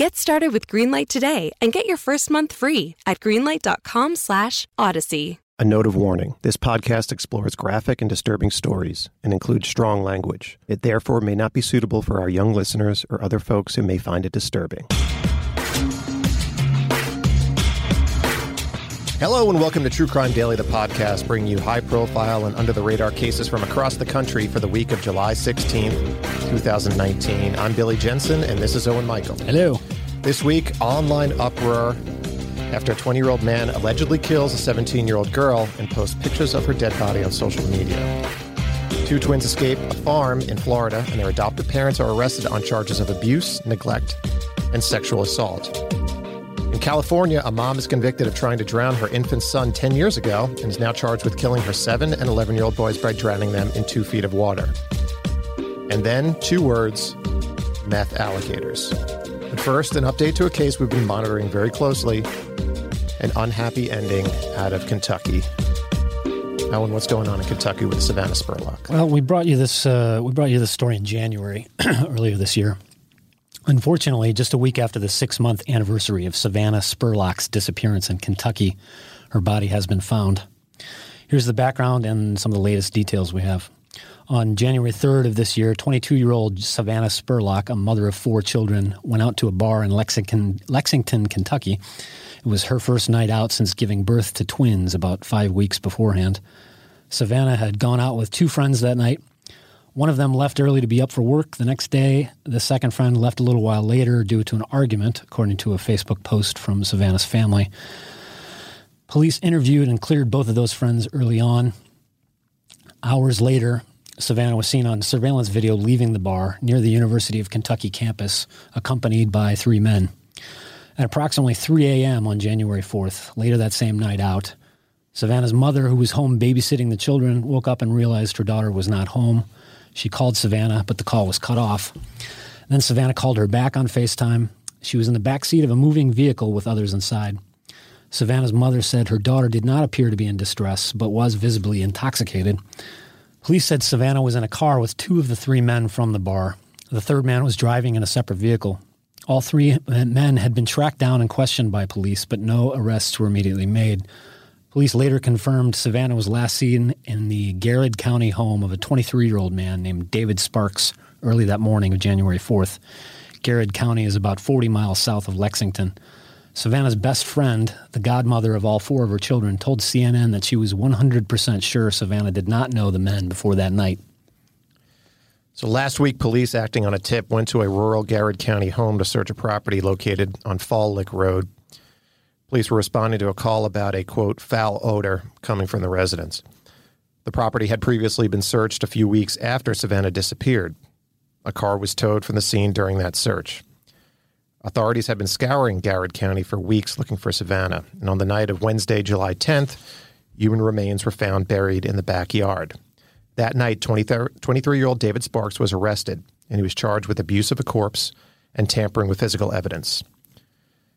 Get started with Greenlight today and get your first month free at greenlight.com slash odyssey. A note of warning this podcast explores graphic and disturbing stories and includes strong language. It therefore may not be suitable for our young listeners or other folks who may find it disturbing. Hello and welcome to True Crime Daily, the podcast bringing you high profile and under the radar cases from across the country for the week of July 16th, 2019. I'm Billy Jensen and this is Owen Michael. Hello. This week, online uproar after a 20 year old man allegedly kills a 17 year old girl and posts pictures of her dead body on social media. Two twins escape a farm in Florida and their adoptive parents are arrested on charges of abuse, neglect, and sexual assault. In California, a mom is convicted of trying to drown her infant son 10 years ago and is now charged with killing her 7 and 11 year old boys by drowning them in two feet of water. And then two words meth alligators. But first, an update to a case we've been monitoring very closely an unhappy ending out of Kentucky. Alan, what's going on in Kentucky with Savannah Spurlock? Well, we brought you this. Uh, we brought you this story in January earlier this year. Unfortunately, just a week after the six-month anniversary of Savannah Spurlock's disappearance in Kentucky, her body has been found. Here's the background and some of the latest details we have. On January 3rd of this year, 22-year-old Savannah Spurlock, a mother of four children, went out to a bar in Lexington, Lexington, Kentucky. It was her first night out since giving birth to twins about five weeks beforehand. Savannah had gone out with two friends that night. One of them left early to be up for work the next day. The second friend left a little while later due to an argument, according to a Facebook post from Savannah's family. Police interviewed and cleared both of those friends early on. Hours later, Savannah was seen on surveillance video leaving the bar near the University of Kentucky campus, accompanied by three men. At approximately 3 a.m. on January 4th, later that same night out, Savannah's mother, who was home babysitting the children, woke up and realized her daughter was not home. She called Savannah, but the call was cut off. Then Savannah called her back on FaceTime. She was in the back seat of a moving vehicle with others inside. Savannah's mother said her daughter did not appear to be in distress, but was visibly intoxicated. Police said Savannah was in a car with two of the three men from the bar. The third man was driving in a separate vehicle. All three men had been tracked down and questioned by police, but no arrests were immediately made. Police later confirmed Savannah was last seen in the Garrard County home of a 23 year old man named David Sparks early that morning of January 4th. Garrard County is about 40 miles south of Lexington. Savannah's best friend, the godmother of all four of her children, told CNN that she was 100% sure Savannah did not know the men before that night. So last week, police acting on a tip went to a rural Garrard County home to search a property located on Fall Lick Road. Police were responding to a call about a quote foul odor coming from the residence. The property had previously been searched a few weeks after Savannah disappeared. A car was towed from the scene during that search. Authorities had been scouring Garrard County for weeks looking for Savannah, and on the night of Wednesday, July 10th, human remains were found buried in the backyard. That night, 23 year old David Sparks was arrested, and he was charged with abuse of a corpse and tampering with physical evidence.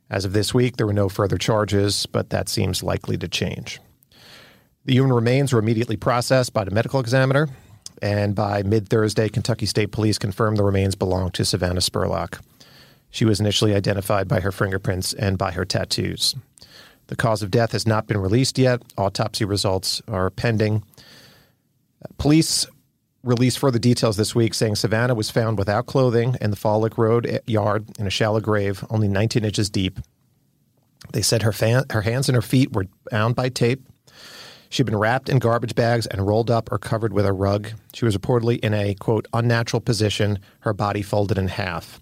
As of this week, there were no further charges, but that seems likely to change. The human remains were immediately processed by the medical examiner, and by mid Thursday, Kentucky State Police confirmed the remains belonged to Savannah Spurlock. She was initially identified by her fingerprints and by her tattoos. The cause of death has not been released yet. Autopsy results are pending. Uh, police released further details this week saying Savannah was found without clothing in the Fall Lick Road yard in a shallow grave, only 19 inches deep. They said her, fan, her hands and her feet were bound by tape, She'd been wrapped in garbage bags and rolled up or covered with a rug. She was reportedly in a, quote, unnatural position, her body folded in half.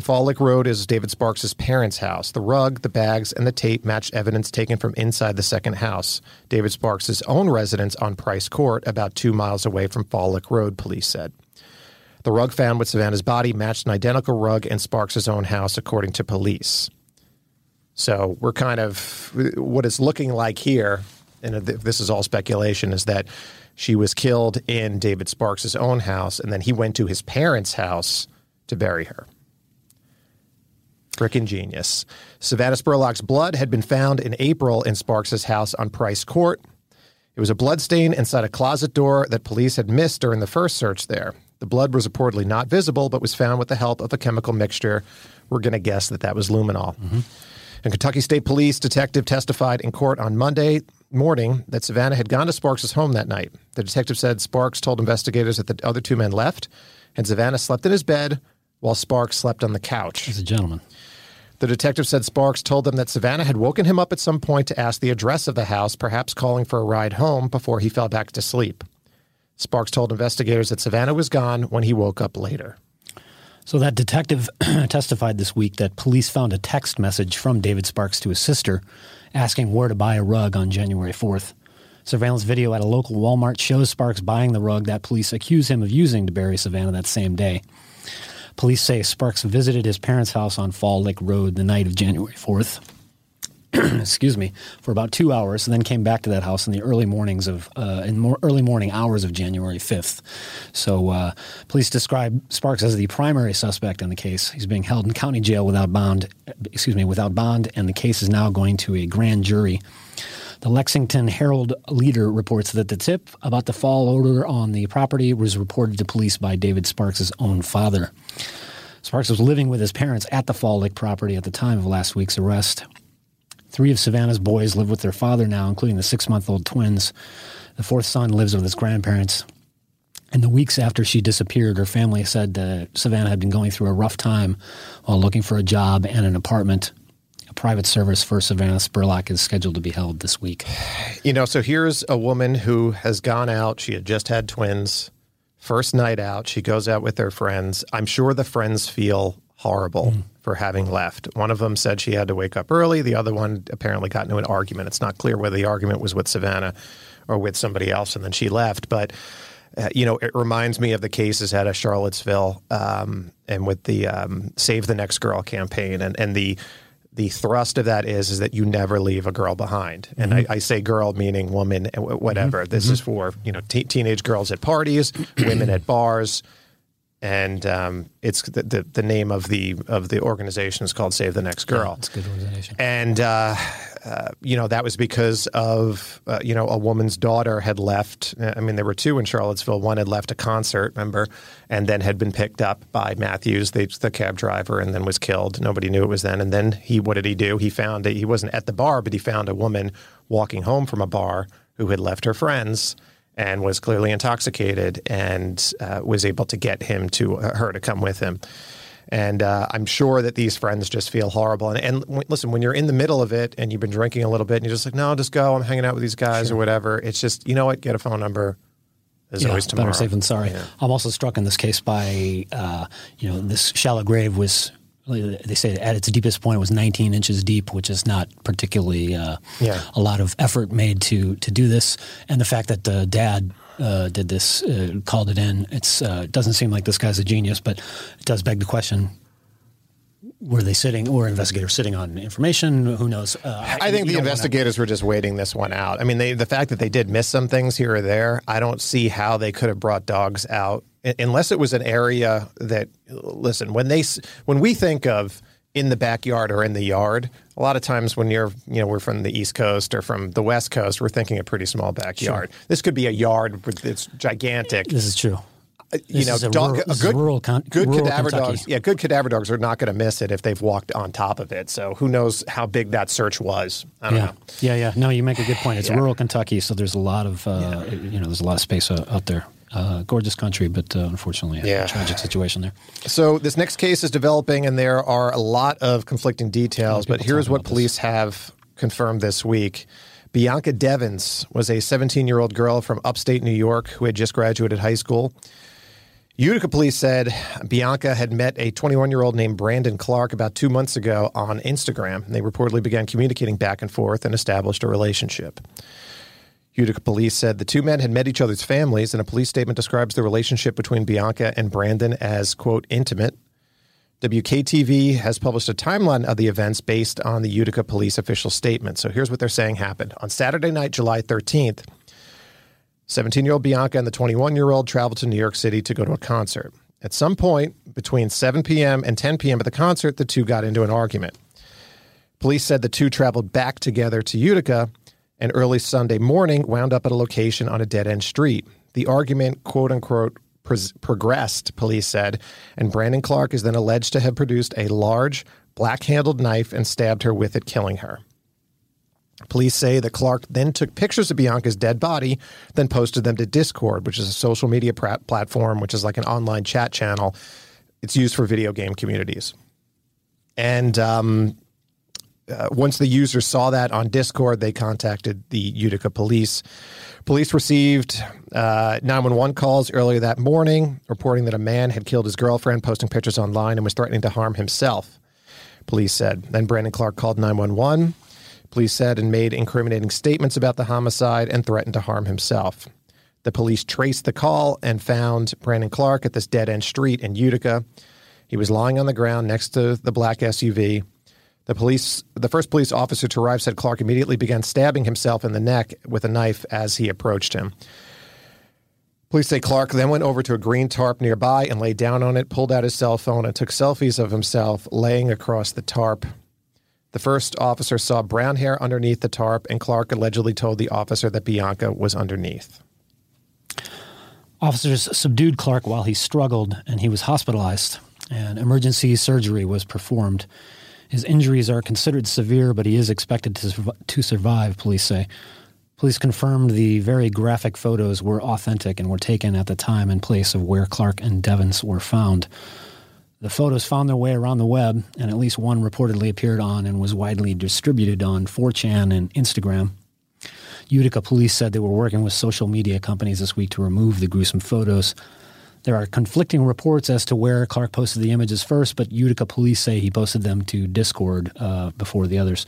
The Fall Lick Road is David Sparks' parents' house. The rug, the bags, and the tape matched evidence taken from inside the second house, David Sparks' own residence on Price Court, about two miles away from Fall Lick Road, police said. The rug found with Savannah's body matched an identical rug in Sparks' own house, according to police. So we're kind of what it's looking like here, and this is all speculation, is that she was killed in David Sparks' own house, and then he went to his parents' house to bury her. Frickin' genius. Savannah Spurlock's blood had been found in April in Sparks' house on Price Court. It was a blood stain inside a closet door that police had missed during the first search there. The blood was reportedly not visible, but was found with the help of a chemical mixture. We're going to guess that that was luminol. Mm-hmm. And Kentucky State Police detective testified in court on Monday morning that Savannah had gone to Sparks' home that night. The detective said Sparks told investigators that the other two men left, and Savannah slept in his bed while Sparks slept on the couch. He's a gentleman. The detective said Sparks told them that Savannah had woken him up at some point to ask the address of the house, perhaps calling for a ride home before he fell back to sleep. Sparks told investigators that Savannah was gone when he woke up later. So that detective testified this week that police found a text message from David Sparks to his sister asking where to buy a rug on January 4th. Surveillance video at a local Walmart shows Sparks buying the rug that police accuse him of using to bury Savannah that same day. Police say Sparks visited his parents' house on Fall Lick Road the night of January 4th. excuse me, for about two hours, and then came back to that house in the early mornings of uh, in more early morning hours of January fifth. So, uh, police describe Sparks as the primary suspect in the case. He's being held in county jail without bond. Excuse me, without bond, and the case is now going to a grand jury. The Lexington Herald Leader reports that the tip about the fall odor on the property was reported to police by David Sparks' own father. Sparks was living with his parents at the Fall Lick property at the time of last week's arrest. Three of Savannah's boys live with their father now, including the six month old twins. The fourth son lives with his grandparents. In the weeks after she disappeared, her family said Savannah had been going through a rough time while looking for a job and an apartment a private service for Savannah Spurlock is scheduled to be held this week. You know, so here's a woman who has gone out. She had just had twins. First night out, she goes out with her friends. I'm sure the friends feel horrible mm. for having left. One of them said she had to wake up early. The other one apparently got into an argument. It's not clear whether the argument was with Savannah or with somebody else, and then she left. But uh, you know, it reminds me of the cases out of Charlottesville um, and with the um, Save the Next Girl campaign and, and the the thrust of that is is that you never leave a girl behind, and mm-hmm. I, I, say girl meaning woman, whatever. Mm-hmm. This mm-hmm. is for you know t- teenage girls at parties, women at bars, and um, it's the, the, the name of the of the organization is called Save the Next Girl. Yeah, a good organization. And uh, uh, you know that was because of uh, you know a woman's daughter had left. I mean, there were two in Charlottesville. One had left a concert, remember, and then had been picked up by Matthews, the, the cab driver, and then was killed. Nobody knew it was then. And then he, what did he do? He found that he wasn't at the bar, but he found a woman walking home from a bar who had left her friends and was clearly intoxicated and uh, was able to get him to uh, her to come with him. And uh, I'm sure that these friends just feel horrible. And, and w- listen, when you're in the middle of it and you've been drinking a little bit and you're just like, no, just go. I'm hanging out with these guys sure. or whatever. It's just, you know what? Get a phone number. There's yeah, always tomorrow. Better safe than sorry. Yeah. I'm also struck in this case by, uh, you know, this shallow grave was they say at its deepest point it was 19 inches deep, which is not particularly uh, yeah. a lot of effort made to to do this. And the fact that the dad uh, did this, uh, called it in, it's uh, it doesn't seem like this guy's a genius, but it does beg the question: were they sitting or investigators sitting on information? Who knows? Uh, I think the investigators wanna... were just waiting this one out. I mean, they, the fact that they did miss some things here or there, I don't see how they could have brought dogs out unless it was an area that. Listen, when they when we think of in the backyard or in the yard, a lot of times when you're you know we're from the East Coast or from the West Coast, we're thinking a pretty small backyard. Sure. This could be a yard that's gigantic. This is true. Uh, you know, a, dog, rural, a good, rural con- good rural cadaver Kentucky. dogs. Yeah, good cadaver dogs are not going to miss it if they've walked on top of it. So who knows how big that search was? I don't yeah. know. Yeah, yeah. No, you make a good point. It's yeah. rural Kentucky, so there's a lot of uh, yeah. you know, there's a lot of space uh, out there. Uh, gorgeous country, but uh, unfortunately, yeah. a tragic situation there. So this next case is developing, and there are a lot of conflicting details. But here's what police this. have confirmed this week. Bianca Devins was a 17 year old girl from upstate New York who had just graduated high school. Utica police said Bianca had met a 21 year old named Brandon Clark about two months ago on Instagram. They reportedly began communicating back and forth and established a relationship. Utica police said the two men had met each other's families, and a police statement describes the relationship between Bianca and Brandon as, quote, intimate. WKTV has published a timeline of the events based on the Utica police official statement. So here's what they're saying happened. On Saturday night, July 13th, 17 year old Bianca and the 21 year old traveled to New York City to go to a concert. At some point between 7 p.m. and 10 p.m. at the concert, the two got into an argument. Police said the two traveled back together to Utica and early Sunday morning wound up at a location on a dead end street. The argument, quote unquote, progressed, police said, and Brandon Clark is then alleged to have produced a large, black handled knife and stabbed her with it, killing her. Police say that Clark then took pictures of Bianca's dead body, then posted them to Discord, which is a social media platform, which is like an online chat channel. It's used for video game communities. And um, uh, once the user saw that on Discord, they contacted the Utica police. Police received uh, 911 calls earlier that morning reporting that a man had killed his girlfriend, posting pictures online, and was threatening to harm himself. Police said. Then Brandon Clark called 911. Police said and made incriminating statements about the homicide and threatened to harm himself. The police traced the call and found Brandon Clark at this dead end street in Utica. He was lying on the ground next to the black SUV. The police, the first police officer to arrive said Clark immediately began stabbing himself in the neck with a knife as he approached him. Police say Clark then went over to a green tarp nearby and lay down on it, pulled out his cell phone, and took selfies of himself laying across the tarp. The first officer saw brown hair underneath the tarp, and Clark allegedly told the officer that Bianca was underneath. Officers subdued Clark while he struggled, and he was hospitalized, and emergency surgery was performed. His injuries are considered severe, but he is expected to, to survive, police say. Police confirmed the very graphic photos were authentic and were taken at the time and place of where Clark and Devins were found. The photos found their way around the web, and at least one reportedly appeared on and was widely distributed on 4chan and Instagram. Utica police said they were working with social media companies this week to remove the gruesome photos. There are conflicting reports as to where Clark posted the images first, but Utica police say he posted them to Discord uh, before the others.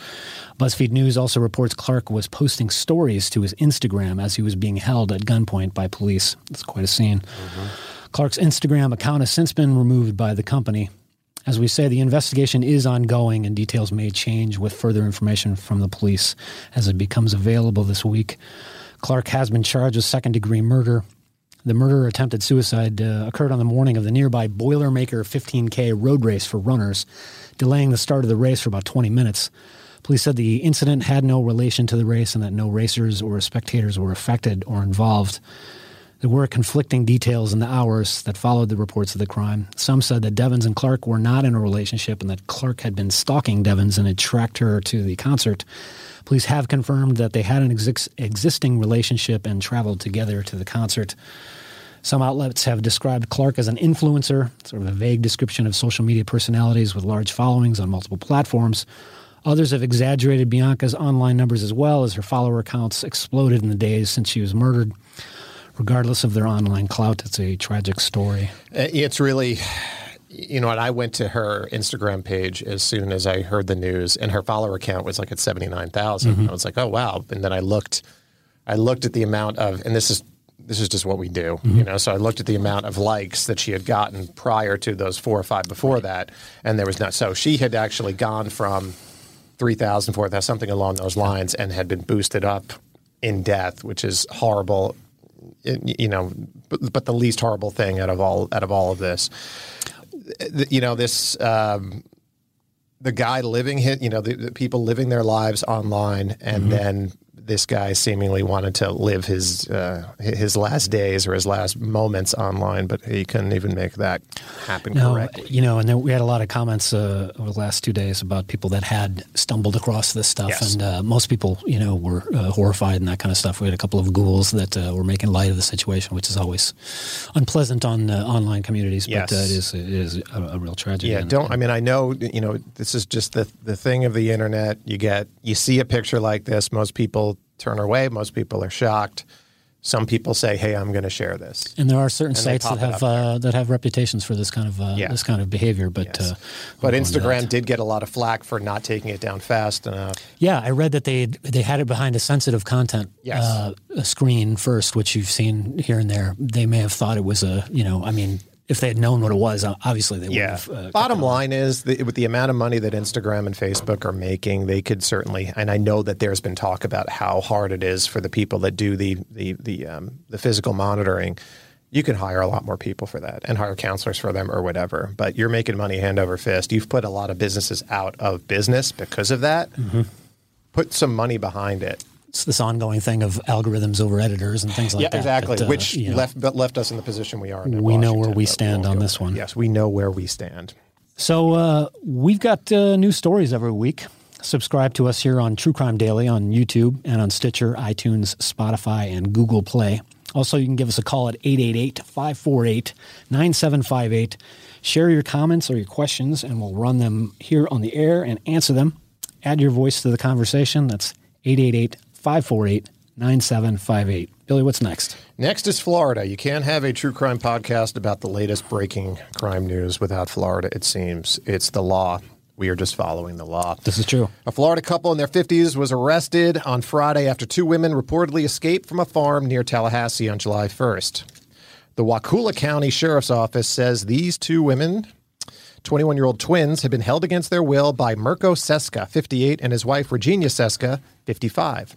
BuzzFeed News also reports Clark was posting stories to his Instagram as he was being held at gunpoint by police. It's quite a scene. Mm-hmm. Clark's Instagram account has since been removed by the company. As we say, the investigation is ongoing and details may change with further information from the police as it becomes available this week. Clark has been charged with second degree murder the murder attempted suicide uh, occurred on the morning of the nearby Boilermaker 15K road race for runners, delaying the start of the race for about 20 minutes. Police said the incident had no relation to the race and that no racers or spectators were affected or involved. There were conflicting details in the hours that followed the reports of the crime. Some said that Devins and Clark were not in a relationship and that Clark had been stalking Devins and had tracked her to the concert. Police have confirmed that they had an ex- existing relationship and traveled together to the concert. Some outlets have described Clark as an influencer, sort of a vague description of social media personalities with large followings on multiple platforms. Others have exaggerated Bianca's online numbers as well, as her follower accounts exploded in the days since she was murdered. Regardless of their online clout, it's a tragic story. Uh, it's really you know what? I went to her Instagram page as soon as I heard the news, and her follower count was like at seventy nine thousand. mm mm-hmm. I was like, oh wow! And then I looked, I looked at the amount of, and this is this is just what we do, mm-hmm. you know. So I looked at the amount of likes that she had gotten prior to those four or five before right. that, and there was not. So she had actually gone from 3,000, 4,000, something along those lines, and had been boosted up in death, which is horrible. You know, but, but the least horrible thing out of all out of all of this you know this um, the guy living you know the, the, people living their lives online and mm-hmm. then this guy seemingly wanted to live his uh, his last days or his last moments online, but he couldn't even make that happen no, correctly. You know, and then we had a lot of comments uh, over the last two days about people that had stumbled across this stuff, yes. and uh, most people, you know, were uh, horrified and that kind of stuff. We had a couple of ghouls that uh, were making light of the situation, which is always unpleasant on uh, online communities, but yes. it is it is a, a real tragedy. Yeah, don't. I mean, I know you know this is just the the thing of the internet. You get you see a picture like this, most people turn away. Most people are shocked. Some people say, "Hey, I'm going to share this." And there are certain they sites that have uh, that have reputations for this kind of uh, Yeah. this kind of behavior. But Yes. uh, But we'll go into Instagram did get a lot of flack for not taking it down fast enough. Yeah, I read that they they had it behind a sensitive content Yes. uh, screen first, which you've seen here and there. They may have thought it was a you know, I mean, if they had known what it was, uh, obviously they would Yeah. have. Uh, Bottom line is that with the amount of money that Instagram and Facebook are making, they could certainly. And I know that there's been talk about how hard it is for the people that do the the the um, the physical monitoring. You can hire a lot more people for that and hire counselors for them or whatever. But you're making money hand over fist. You've put a lot of businesses out of business because of that. Mm-hmm. Put some money behind it. It's this ongoing thing of algorithms over editors and things like yeah, that. Yeah, exactly. that, uh, Which you know, left but left us in the position we are We know where we stand won't on this one. Yes, we know where we stand. So uh, we've got uh, new stories every week. Subscribe to us here on True Crime Daily on YouTube and on Stitcher, iTunes, Spotify, and Google Play. Also, you can give us a call at 888 548 9758. Share your comments or your questions, and we'll run them here on the air and answer them. Add your voice to the conversation. That's 888 548 9758. Billy, what's next? Next is Florida. You can't have a true crime podcast about the latest breaking crime news without Florida, it seems. It's the law. We are just following the law. This is true. A Florida couple in their 50s was arrested on Friday after two women reportedly escaped from a farm near Tallahassee on July 1st. The Wakulla County Sheriff's Office says these two women, 21 year old twins, had been held against their will by Mirko Seska, 58, and his wife, Regina Seska, 55.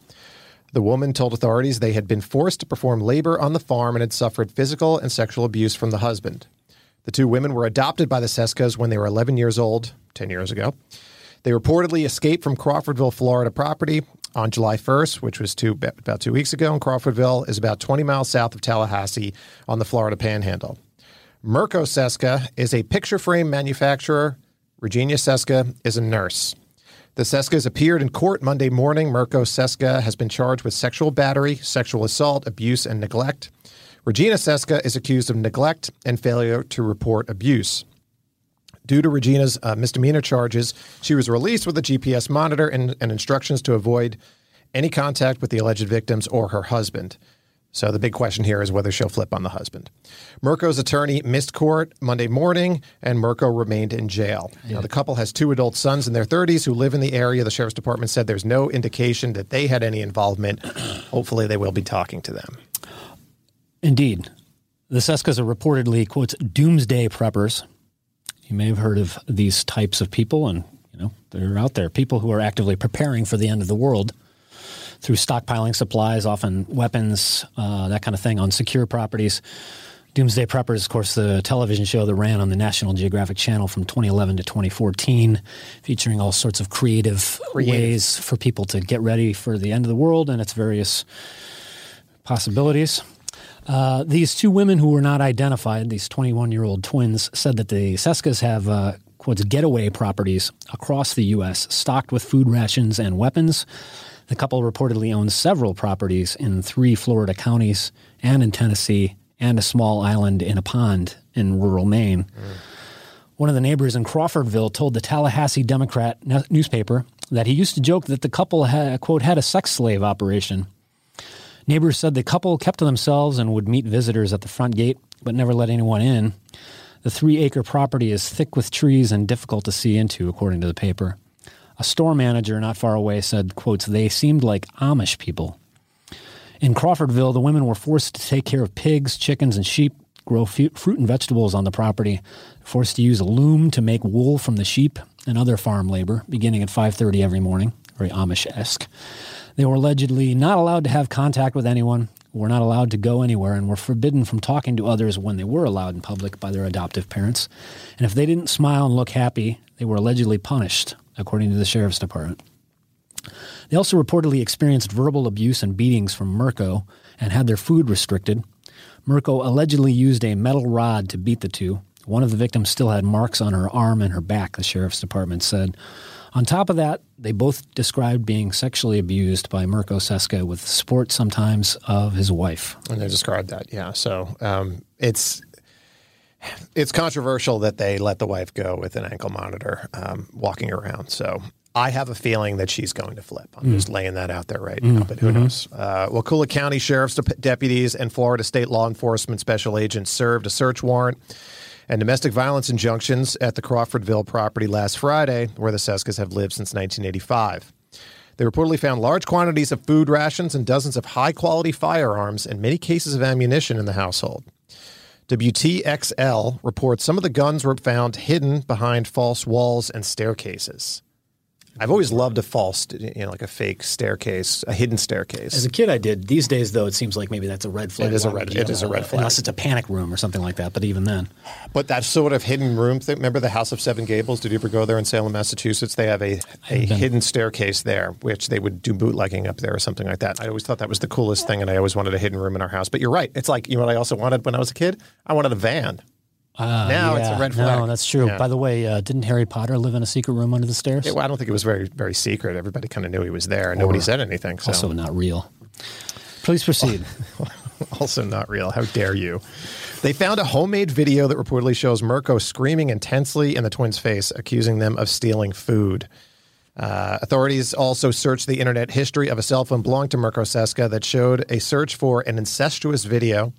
The woman told authorities they had been forced to perform labor on the farm and had suffered physical and sexual abuse from the husband. The two women were adopted by the Seskas when they were 11 years old, 10 years ago. They reportedly escaped from Crawfordville, Florida property on July 1st, which was two, about two weeks ago. And Crawfordville is about 20 miles south of Tallahassee on the Florida Panhandle. Mirko Seska is a picture frame manufacturer. Regina Seska is a nurse. The Seskas appeared in court Monday morning. Mirko Seska has been charged with sexual battery, sexual assault, abuse, and neglect. Regina Seska is accused of neglect and failure to report abuse. Due to Regina's uh, misdemeanor charges, she was released with a GPS monitor and, and instructions to avoid any contact with the alleged victims or her husband. So the big question here is whether she'll flip on the husband. Mirko's attorney missed court Monday morning, and Mirko remained in jail. Now, the couple has two adult sons in their 30s who live in the area. The sheriff's department said there's no indication that they had any involvement. Hopefully, they will be talking to them. Indeed. The Seskas are reportedly, quotes, doomsday preppers. You may have heard of these types of people, and, you know, they're out there. People who are actively preparing for the end of the world through stockpiling supplies, often weapons, uh, that kind of thing, on secure properties. Doomsday Preppers, of course, the television show that ran on the National Geographic Channel from 2011 to 2014, featuring all sorts of creative, ways for people to get ready for the end of the world and its various possibilities. Uh, these two women who were not identified, these 21 year old twins, said that the Seskas have, uh, quotes, getaway properties across the U.S. stocked with food rations and weapons. The couple reportedly owns several properties in three Florida counties and in Tennessee and a small island in a pond in rural Maine. One of the neighbors in Crawfordville told the Tallahassee Democrat ne- newspaper that he used to joke that the couple had, quote, had a sex slave operation. Neighbors said the couple kept to themselves and would meet visitors at the front gate, but never let anyone in. The three acre property is thick with trees and difficult to see into, according to the paper. A store manager not far away said, quotes, they seemed like Amish people. In Crawfordville, the women were forced to take care of pigs, chickens, and sheep, grow fruit and vegetables on the property, forced to use a loom to make wool from the sheep and other farm labor, beginning at 5.30 every morning, very Amish-esque. They were allegedly not allowed to have contact with anyone, were not allowed to go anywhere, and were forbidden from talking to others when they were allowed in public by their adoptive parents. And if they didn't smile and look happy, they were allegedly punished, according to the sheriff's department. They also reportedly experienced verbal abuse and beatings from Mirko and had their food restricted. Mirko allegedly used a metal rod to beat the two. One of the victims still had marks on her arm and her back, the sheriff's department said. On top of that, they both described being sexually abused by Mirko Seska with support sometimes of his wife. And they described that, yeah. So um, it's it's controversial that they let the wife go with an ankle monitor um, walking around. So I have a feeling that she's going to flip. I'm just laying that out there right now, but who knows? Uh, Wakulla County Sheriff's Dep- deputies and Florida State Law Enforcement special agents served a search warrant and domestic violence injunctions at the Crawfordville property last Friday, where the Seskas have lived since 1985. They reportedly found large quantities of food rations and dozens of high quality firearms and many cases of ammunition in the household. WTXL reports some of the guns were found hidden behind false walls and staircases. I've always loved a false, you know, like a fake staircase, a hidden staircase. As a kid, I did. These days, though, it seems like maybe that's a red flag. It is a red- it is a red flag. Unless it's a panic room or something like that. But even then, But that sort of hidden room thing. Remember the House of Seven Gables? Did you ever go there in Salem, Massachusetts? They have a, a hidden staircase there, which they would do bootlegging up there or something like that. I always thought that was the coolest thing, and I always wanted a hidden room in our house. But you're right. It's like, you know what I also wanted when I was a kid? I wanted a van. Uh, Now it's a yeah, red flag. No, that's true. Yeah. By the way, uh, didn't Harry Potter live in a secret room under the stairs? It- well, I don't think it was very, very secret. Everybody kind of knew he was there, and nobody said anything. So. Also not real. Please proceed. also not real. How dare you? They found a homemade video that reportedly shows Mirko screaming intensely in the twins' face, accusing them of stealing food. Uh, authorities also searched the internet history of a cell phone belonging to Mirko Seska that showed a search for an incestuous video.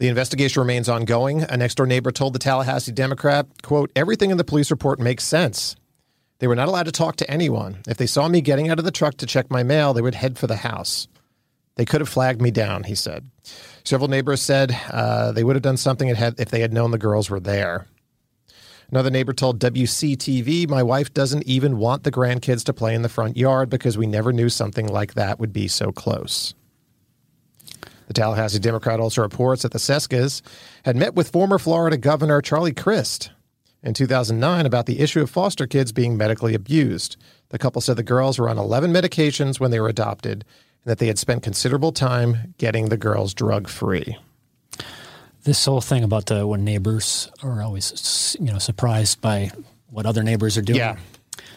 The investigation remains ongoing. A next door neighbor told the Tallahassee Democrat, quote, everything in the police report makes sense. They were not allowed to talk to anyone. If they saw me getting out of the truck to check my mail, they would head for the house. They could have flagged me down, he said. Several neighbors said uh, they would have done something if they had known the girls were there. Another neighbor told WCTV, My wife doesn't even want the grandkids to play in the front yard because we never knew something like that would be so close. The Tallahassee Democrat also reports that the Seskas had met with former Florida Governor Charlie Crist in 2009 about the issue of foster kids being medically abused. The couple said the girls were on 11 medications when they were adopted and that they had spent considerable time getting the girls drug free. this whole thing about the, when neighbors are always, you know, surprised by what other neighbors are doing. Yeah.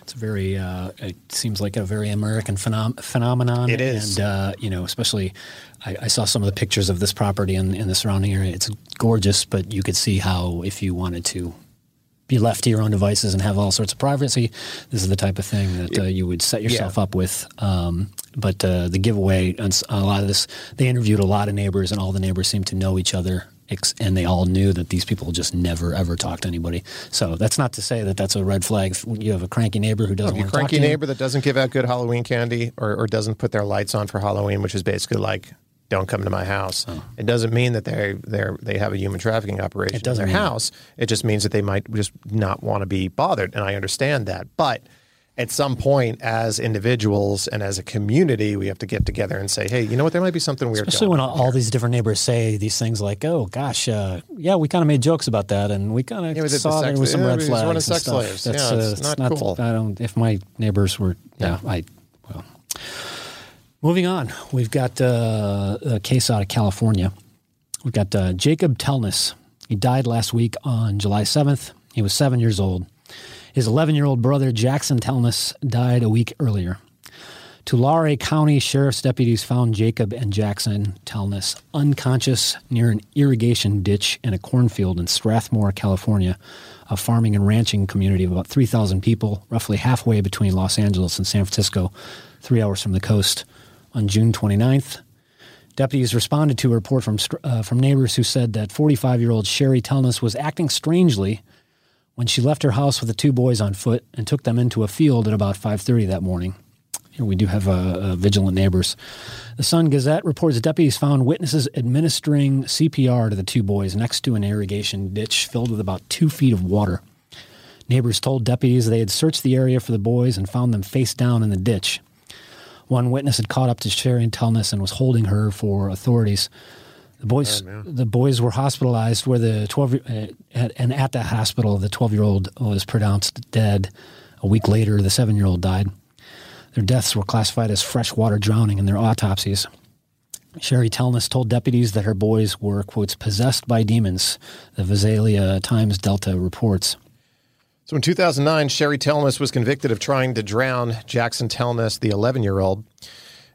It's very, uh, it seems like a very American phenom- phenomenon. It is. And, uh, you know, especially, I, I saw some of the pictures of this property in, in the surrounding area. It's gorgeous, but you could see how if you wanted to be left to your own devices and have all sorts of privacy, this is the type of thing that uh, you would set yourself up with. Um, but uh, the giveaway, a lot of this, they interviewed a lot of neighbors, and all the neighbors seemed to know each other, and they all knew that these people just never ever talk to anybody. So that's not to say that that's a red flag. If you have a cranky neighbor who doesn't If your want to talk cranky to you, neighbor that doesn't give out good Halloween candy or, or doesn't put their lights on for Halloween, which is basically like, don't come to my house. Oh. It doesn't mean that they they they have a human trafficking operation Oh. It doesn't in their mean that. house. It just means that they might just not want to be bothered, and I understand that. But at some point, as individuals and as a community, we have to get together and say, hey, you know what? There might be something weird. Especially when all, all these different neighbors say these things like, "Oh gosh, uh, yeah, we kind of made jokes about that, and we kind of Yeah, the saw there was some yeah, red we was running flags and sex stuff." slaves. That's, Yeah, uh, it's not cool. I don't. If my neighbors were, yeah, I well. Moving on, we've got uh, a case out of California. We've got uh, Jacob Telness. He died last week on July seventh. He was seven years old. His 11 year old brother, Jackson Telness, died a week earlier. Tulare County Sheriff's deputies found Jacob and Jackson Telness unconscious near an irrigation ditch in a cornfield in Strathmore, California, a farming and ranching community of about 3,000 people, roughly halfway between Los Angeles and San Francisco, three hours from the coast. On June 29th, deputies responded to a report from, uh, from neighbors who said that 45 year old Sherry Telness was acting strangely when she left her house with the two boys on foot and took them into a field at about 5:30 that morning. Here we do have uh, uh, vigilant neighbors. The Sun Gazette reports deputies found witnesses administering CPR to the two boys next to an irrigation ditch filled with about two feet of water. Neighbors told deputies they had searched the area for the boys and found them face down in the ditch. One witness had caught up to Sherry Telness and was holding her for authorities. The boys, the boys were hospitalized where the 12, uh, at, and at that hospital, the 12 year old was pronounced dead. A week later, the seven year old died. Their deaths were classified as freshwater drowning in their autopsies. Sherry Telness told deputies that her boys were, quotes, possessed by demons, the Visalia Times Delta reports. So in 2009, Sherry Telness was convicted of trying to drown Jackson Telness, the 11 year old,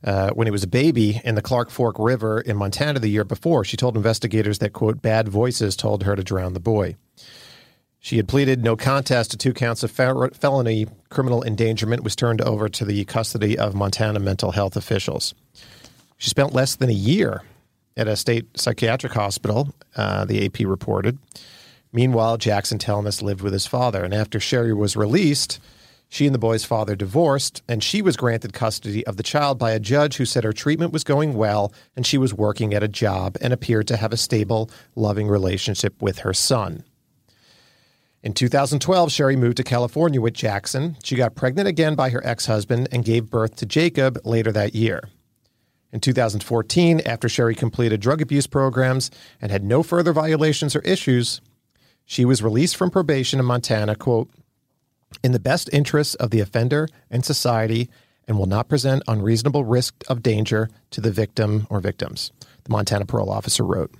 uh, when he was a baby in the Clark Fork River in Montana the year before. She told investigators that, quote, bad voices told her to drown the boy. She had pleaded no contest to two counts of fel- felony criminal endangerment, was turned over to the custody of Montana mental health officials. She spent less than a year at a state psychiatric hospital, uh, the AP reported. Meanwhile, Jackson Telmis lived with his father, and after Sherry was released, she and the boy's father divorced, and she was granted custody of the child by a judge who said her treatment was going well and she was working at a job and appeared to have a stable, loving relationship with her son. In 2012, Sherry moved to California with Jackson. She got pregnant again by her ex husband and gave birth to Jacob later that year. In 2014, after Sherry completed drug abuse programs and had no further violations or issues, she was released from probation in Montana, quote, in the best interests of the offender and society and will not present unreasonable risk of danger to the victim or victims, the Montana parole officer wrote.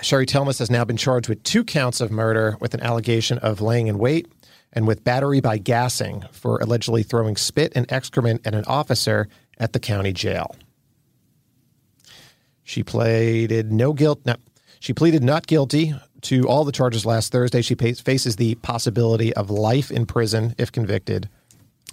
Sherry Telmis has now been charged with two counts of murder with an allegation of laying in wait and with battery by gassing for allegedly throwing spit and excrement at an officer at the county jail. She pleaded no guilt. No, she pleaded not guilty to all the charges last Thursday. She faces the possibility of life in prison if convicted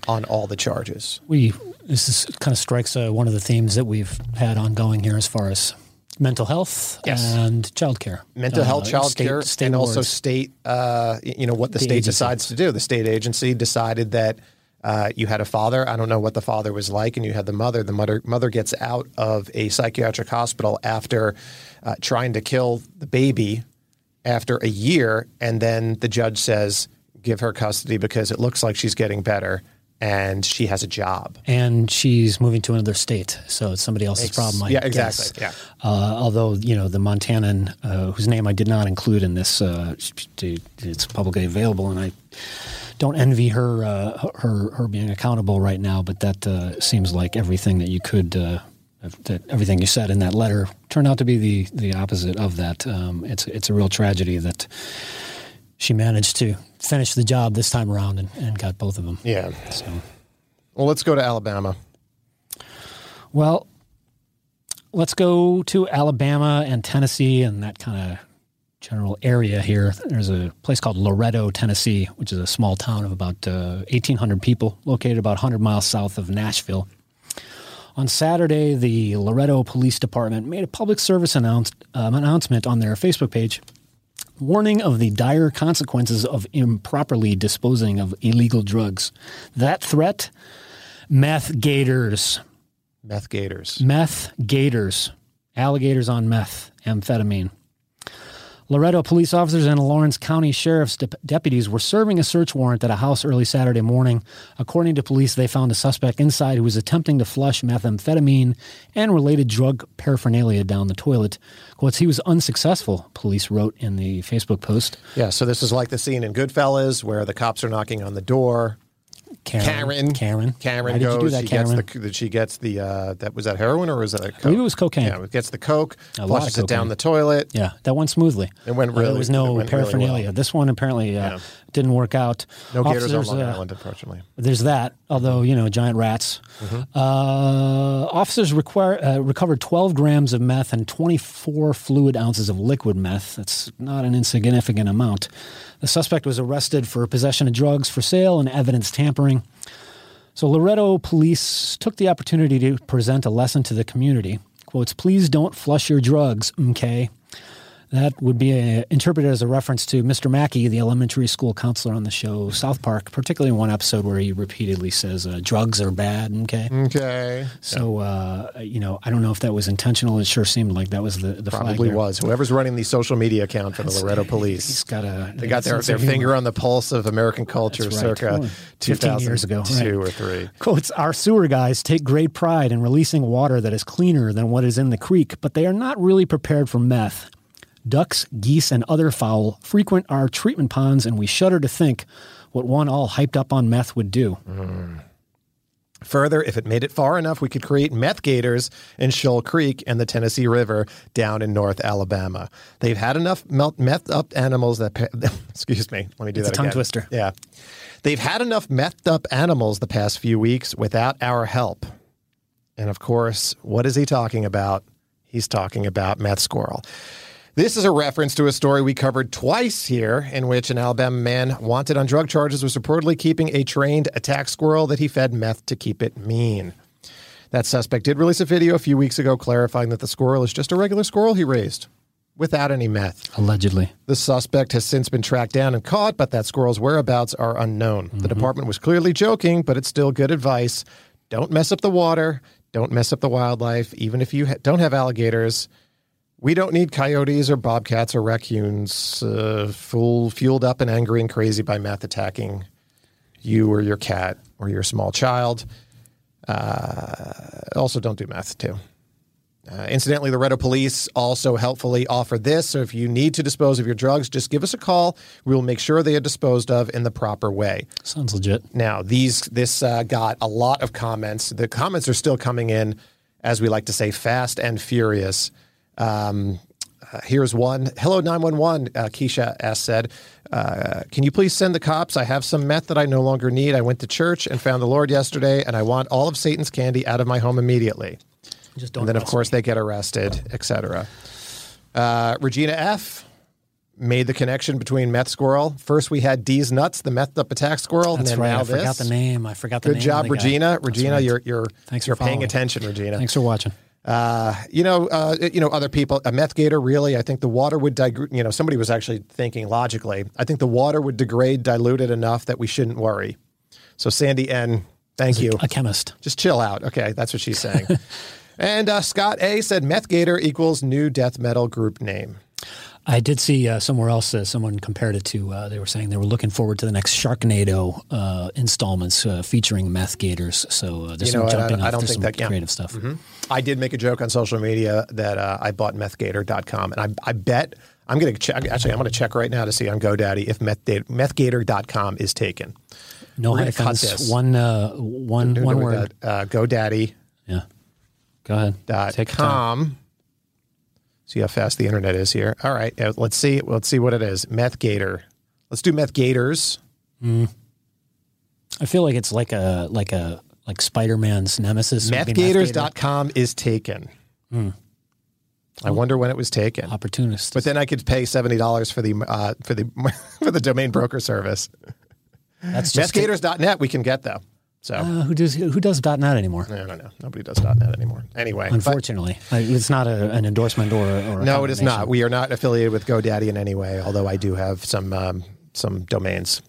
on all the charges. We this is, kind of strikes uh, one of the themes that we've had ongoing here as far as mental health Yes. and childcare. Mental health, Uh, child state- care, state and also state, uh, you know, what the, The state agency. decides to do. The state agency decided that uh, you had a father. I don't know what the father was like, and you had the mother. The mother mother gets out of a psychiatric hospital after uh, trying to kill the baby after a year, and then the judge says, "Give her custody because it looks like she's getting better." And she has a job. and she's moving to another state, so it's somebody else's Ex- problem. I yeah, guess. exactly, yeah. Uh, although you know the Montanan, uh, whose name I did not include in this, uh, it's publicly available, and I don't envy her uh, her her being accountable right now. But that uh, seems like everything that you could. That everything you said in that letter turned out to be the the opposite of that. Um, it's it's a real tragedy that she managed to finish the job this time around and, and got both of them. Yeah. So. Well, let's go to Alabama. Well, let's go to Alabama and Tennessee and that kind of general area here. There's a place called Loretto, Tennessee, which is a small town of about uh, 1,800 people, located about 100 miles south of Nashville. On Saturday, the Loretto Police Department made a public service announce, um, announcement on their Facebook page warning of the dire consequences of improperly disposing of illegal drugs. That threat meth gators. Meth Gators. Meth gators, alligators on meth, amphetamine. Loretto police officers and Lawrence County Sheriff's dep- deputies were serving a search warrant at a house early Saturday morning. According to police, they found a suspect inside who was attempting to flush methamphetamine and related drug paraphernalia down the toilet. Quotes, he was unsuccessful, police wrote in the Facebook post. Yeah, so this is like the scene in Goodfellas where the cops are knocking on the door. Karen, Karen. Karen Why did goes. that, she Karen? gets the. She gets the. Uh, that was that heroin or was that? Coke? believe it was cocaine. Yeah, it gets the coke, A flushes it down the toilet. Yeah, that went smoothly. It went Uh, really- there was no went really paraphernalia. well. This one apparently uh, Yeah. Didn't work out. No gators on Long uh, Island, unfortunately. There's that, although, you know, giant rats. Mm-hmm. Uh, officers require, uh, recovered 12 grams of meth and 24 fluid ounces of liquid meth. That's not an insignificant amount. The suspect was arrested for possession of drugs for sale and evidence tampering. So Loretto police took the opportunity to present a lesson to the community. Quotes, please don't flush your drugs, okay? That would be uh interpreted as a reference to Mr. Mackey, the elementary school counselor on the show South Park, particularly in one episode where he repeatedly says uh, drugs are bad. Okay, Okay, so uh, you know I don't know if that was intentional. It sure seemed like that was the the probably was. Whoever's running the social media account for the Loretto He's Police, got a they got their, their finger on the pulse of American culture, right. circa Well, 15 years ago, 2002 right. or three. Quotes, our sewer guys take great pride in releasing water that is cleaner than what is in the creek, but they are not really prepared for meth. Ducks, geese, and other fowl frequent our treatment ponds, and we shudder to think what one all hyped up on meth would do. Mm. Further, if it made it far enough, we could create meth gators in Shoal Creek and the Tennessee River down in North Alabama. They've had enough melt, meth up animals that. Excuse me. Let me do It's a that tongue again. twister. Yeah, they've had enough methed up animals the past few weeks without our help. And of course, what is he talking about? He's talking about meth squirrel. This is a reference to a story we covered twice here, in which an Alabama man wanted on drug charges was reportedly keeping a trained attack squirrel that he fed meth to keep it mean. That suspect did release a video a few weeks ago clarifying that the squirrel is just a regular squirrel he raised without any meth. Allegedly. The suspect has since been tracked down and caught, but that squirrel's whereabouts are unknown. The mm-hmm. department was clearly joking, but it's still good advice. Don't mess up the water. Don't mess up the wildlife. Even if you ha- don't have alligators, we don't need coyotes or bobcats or raccoons uh, full, fueled up and angry and crazy by meth attacking you or your cat or your small child. Uh, also, don't do meth too. Uh, incidentally, the Loretto Police also helpfully offer this. So if you need to dispose of your drugs, just give us a call. We will make sure they are disposed of in the proper way. Sounds legit. Now, these this uh, got a lot of comments. The comments are still coming in, as we like to say, fast and furious. Um, uh, here's one. Hello, 911. Uh, Keisha S. said, uh, Can you please send the cops? I have some meth that I no longer need. I went to church and found the Lord yesterday, and I want all of Satan's candy out of my home immediately. Just don't. And then, of course, me. they get arrested, etc. Uh, Regina F. made the connection between meth squirrel. First, we had Deez Nuts, the methed up attack squirrel, That's and then right. now I this. forgot the name. I forgot the Good name. Good job. Regina. Regina, right. you're you're Thanks for you're paying attention, Regina. Thanks for watching. Uh, you know, uh, you know, other people. A meth gator, really. I think the water would, dig- you know, somebody was actually thinking logically. I think the water would degrade diluted enough that we shouldn't worry. So, Sandy N, thank you. A chemist. Just chill out. Okay, that's what she's saying. and uh, Scott A said meth gator equals new death metal group name. I did see uh, somewhere else uh, someone compared it to. Uh, they were saying they were looking forward to the next Sharknado uh, installments uh, featuring meth gators. So uh, there's You know some I jumping don't- I don't There's think some that- yeah. creative stuff. I did make a joke on social media that uh, I bought methgator.com, and I, I bet I'm going to check. Actually, I'm going to check right now to see on GoDaddy if meth, methgator.com is taken. No We're hyphens. this. One uh, one one word. uh, GoDaddy. Yeah. Go ahead. dot Take com. See how fast the internet is here. All right, let's see. Let's see what it is. Meth Gator. Let's do Meth Gators. I feel like it's like a like a like Spider Man's nemesis. be Meth Methgators.com is taken. I wonder when it was taken. Opportunist. But then I could pay seventy dollars for the uh, for the for the domain broker service. that's just Methgators.net we can get though. So Uh, who does who does .net anymore? I don't know. Nobody does .net anymore. Anyway, Unfortunately, I- it's not a, an endorsement or, or no, it is not. We are not affiliated with GoDaddy in any way. Although I do have some um, some domains.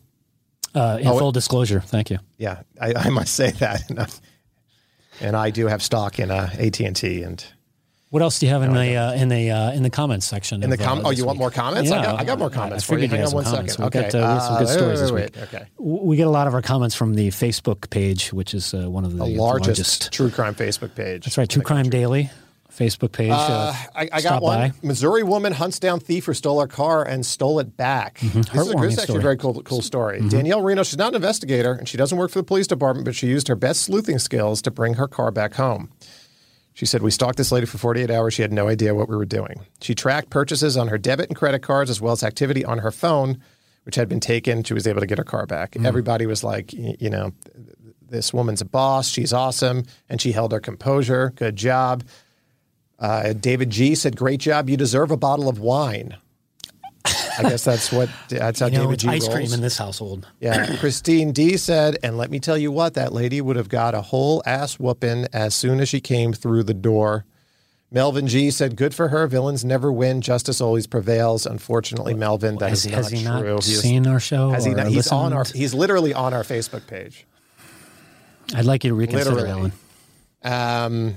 Uh, in Oh, full disclosure, thank you. Yeah, I, I must say that. And, I- and I do have stock in uh, AT and T, and What else do you have in the uh, in the uh, in the comments section? in the of, uh, com- oh, this you want more comments? I, Yeah, got, I got more comments I for you. Hang on one comments. second. We Okay, got, uh, we some good Uh, stories this wait, week. Okay, We get a lot of our comments from the Facebook page, which is uh, one of the, the the largest, true crime Facebook page. That's right, True Crime Daily Facebook page. Uh, I, I got one. by. Missouri woman hunts down thief who stole her car and stole it back. This, is a, Mm-hmm. This is actually story. Mm-hmm. a very cool, cool story. Danielle Reno, she's not an investigator and she doesn't work for the police department, but she used her best sleuthing skills to bring her car back home. She said, We stalked this lady for 48 hours. She had no idea what we were doing. She tracked purchases on her debit and credit cards as well as activity on her phone, which had been taken. She was able to get her car back. Mm. Everybody was like, You know, this woman's a boss. She's awesome. And she held her composure. Good job. Uh, David G said, "Great job. You deserve a bottle of wine." I guess that's what that's how You know, David it's G ice rolls. cream in this household. Yeah, Christine D said, and let me tell you what, that lady would have got a whole ass whooping as soon as she came through the door. Melvin G said, "Good for her. Villains never win. Justice always prevails." Unfortunately, Melvin, that Has, is has not he true. not He seen our show? has he not? He's on our. He's literally on our Facebook page. I'd like you to reconsider, Literally. Alan. Um,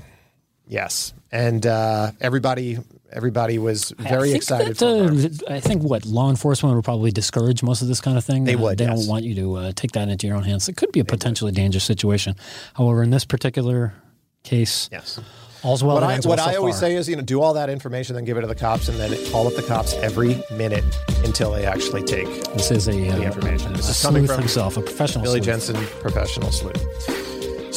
yes, and uh, everybody, everybody was I very think excited. that, uh, I think what law enforcement would probably discourage most of this kind of thing. They Uh, would, They yes. don't want you to uh, take that into your own hands. It could be a potentially dangerous situation. However, in this particular case, Yes. all's well what I, what well so I always say is, you know, do all that information, then give it to the cops, and then call up the cops every minute until they actually take this is a, uh, information. This is coming from himself, a professional Billy sleuth. Jensen, professional sleuth.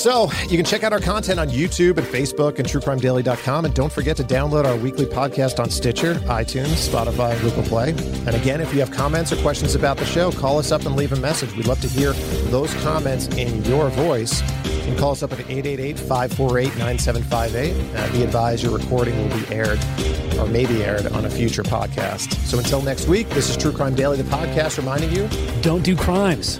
So you can check out our content on YouTube and Facebook and truecrimedaily.com. And don't forget to download our weekly podcast on Stitcher, iTunes, Spotify, Google Play. And again, if you have comments or questions about the show, call us up and leave a message. We'd love to hear those comments in your voice. You can call us up at 888 548 9758. Uh, Be advised your recording will be aired or may be aired on a future podcast. So until next week, this is True Crime Daily, the podcast, reminding you Don't do crimes.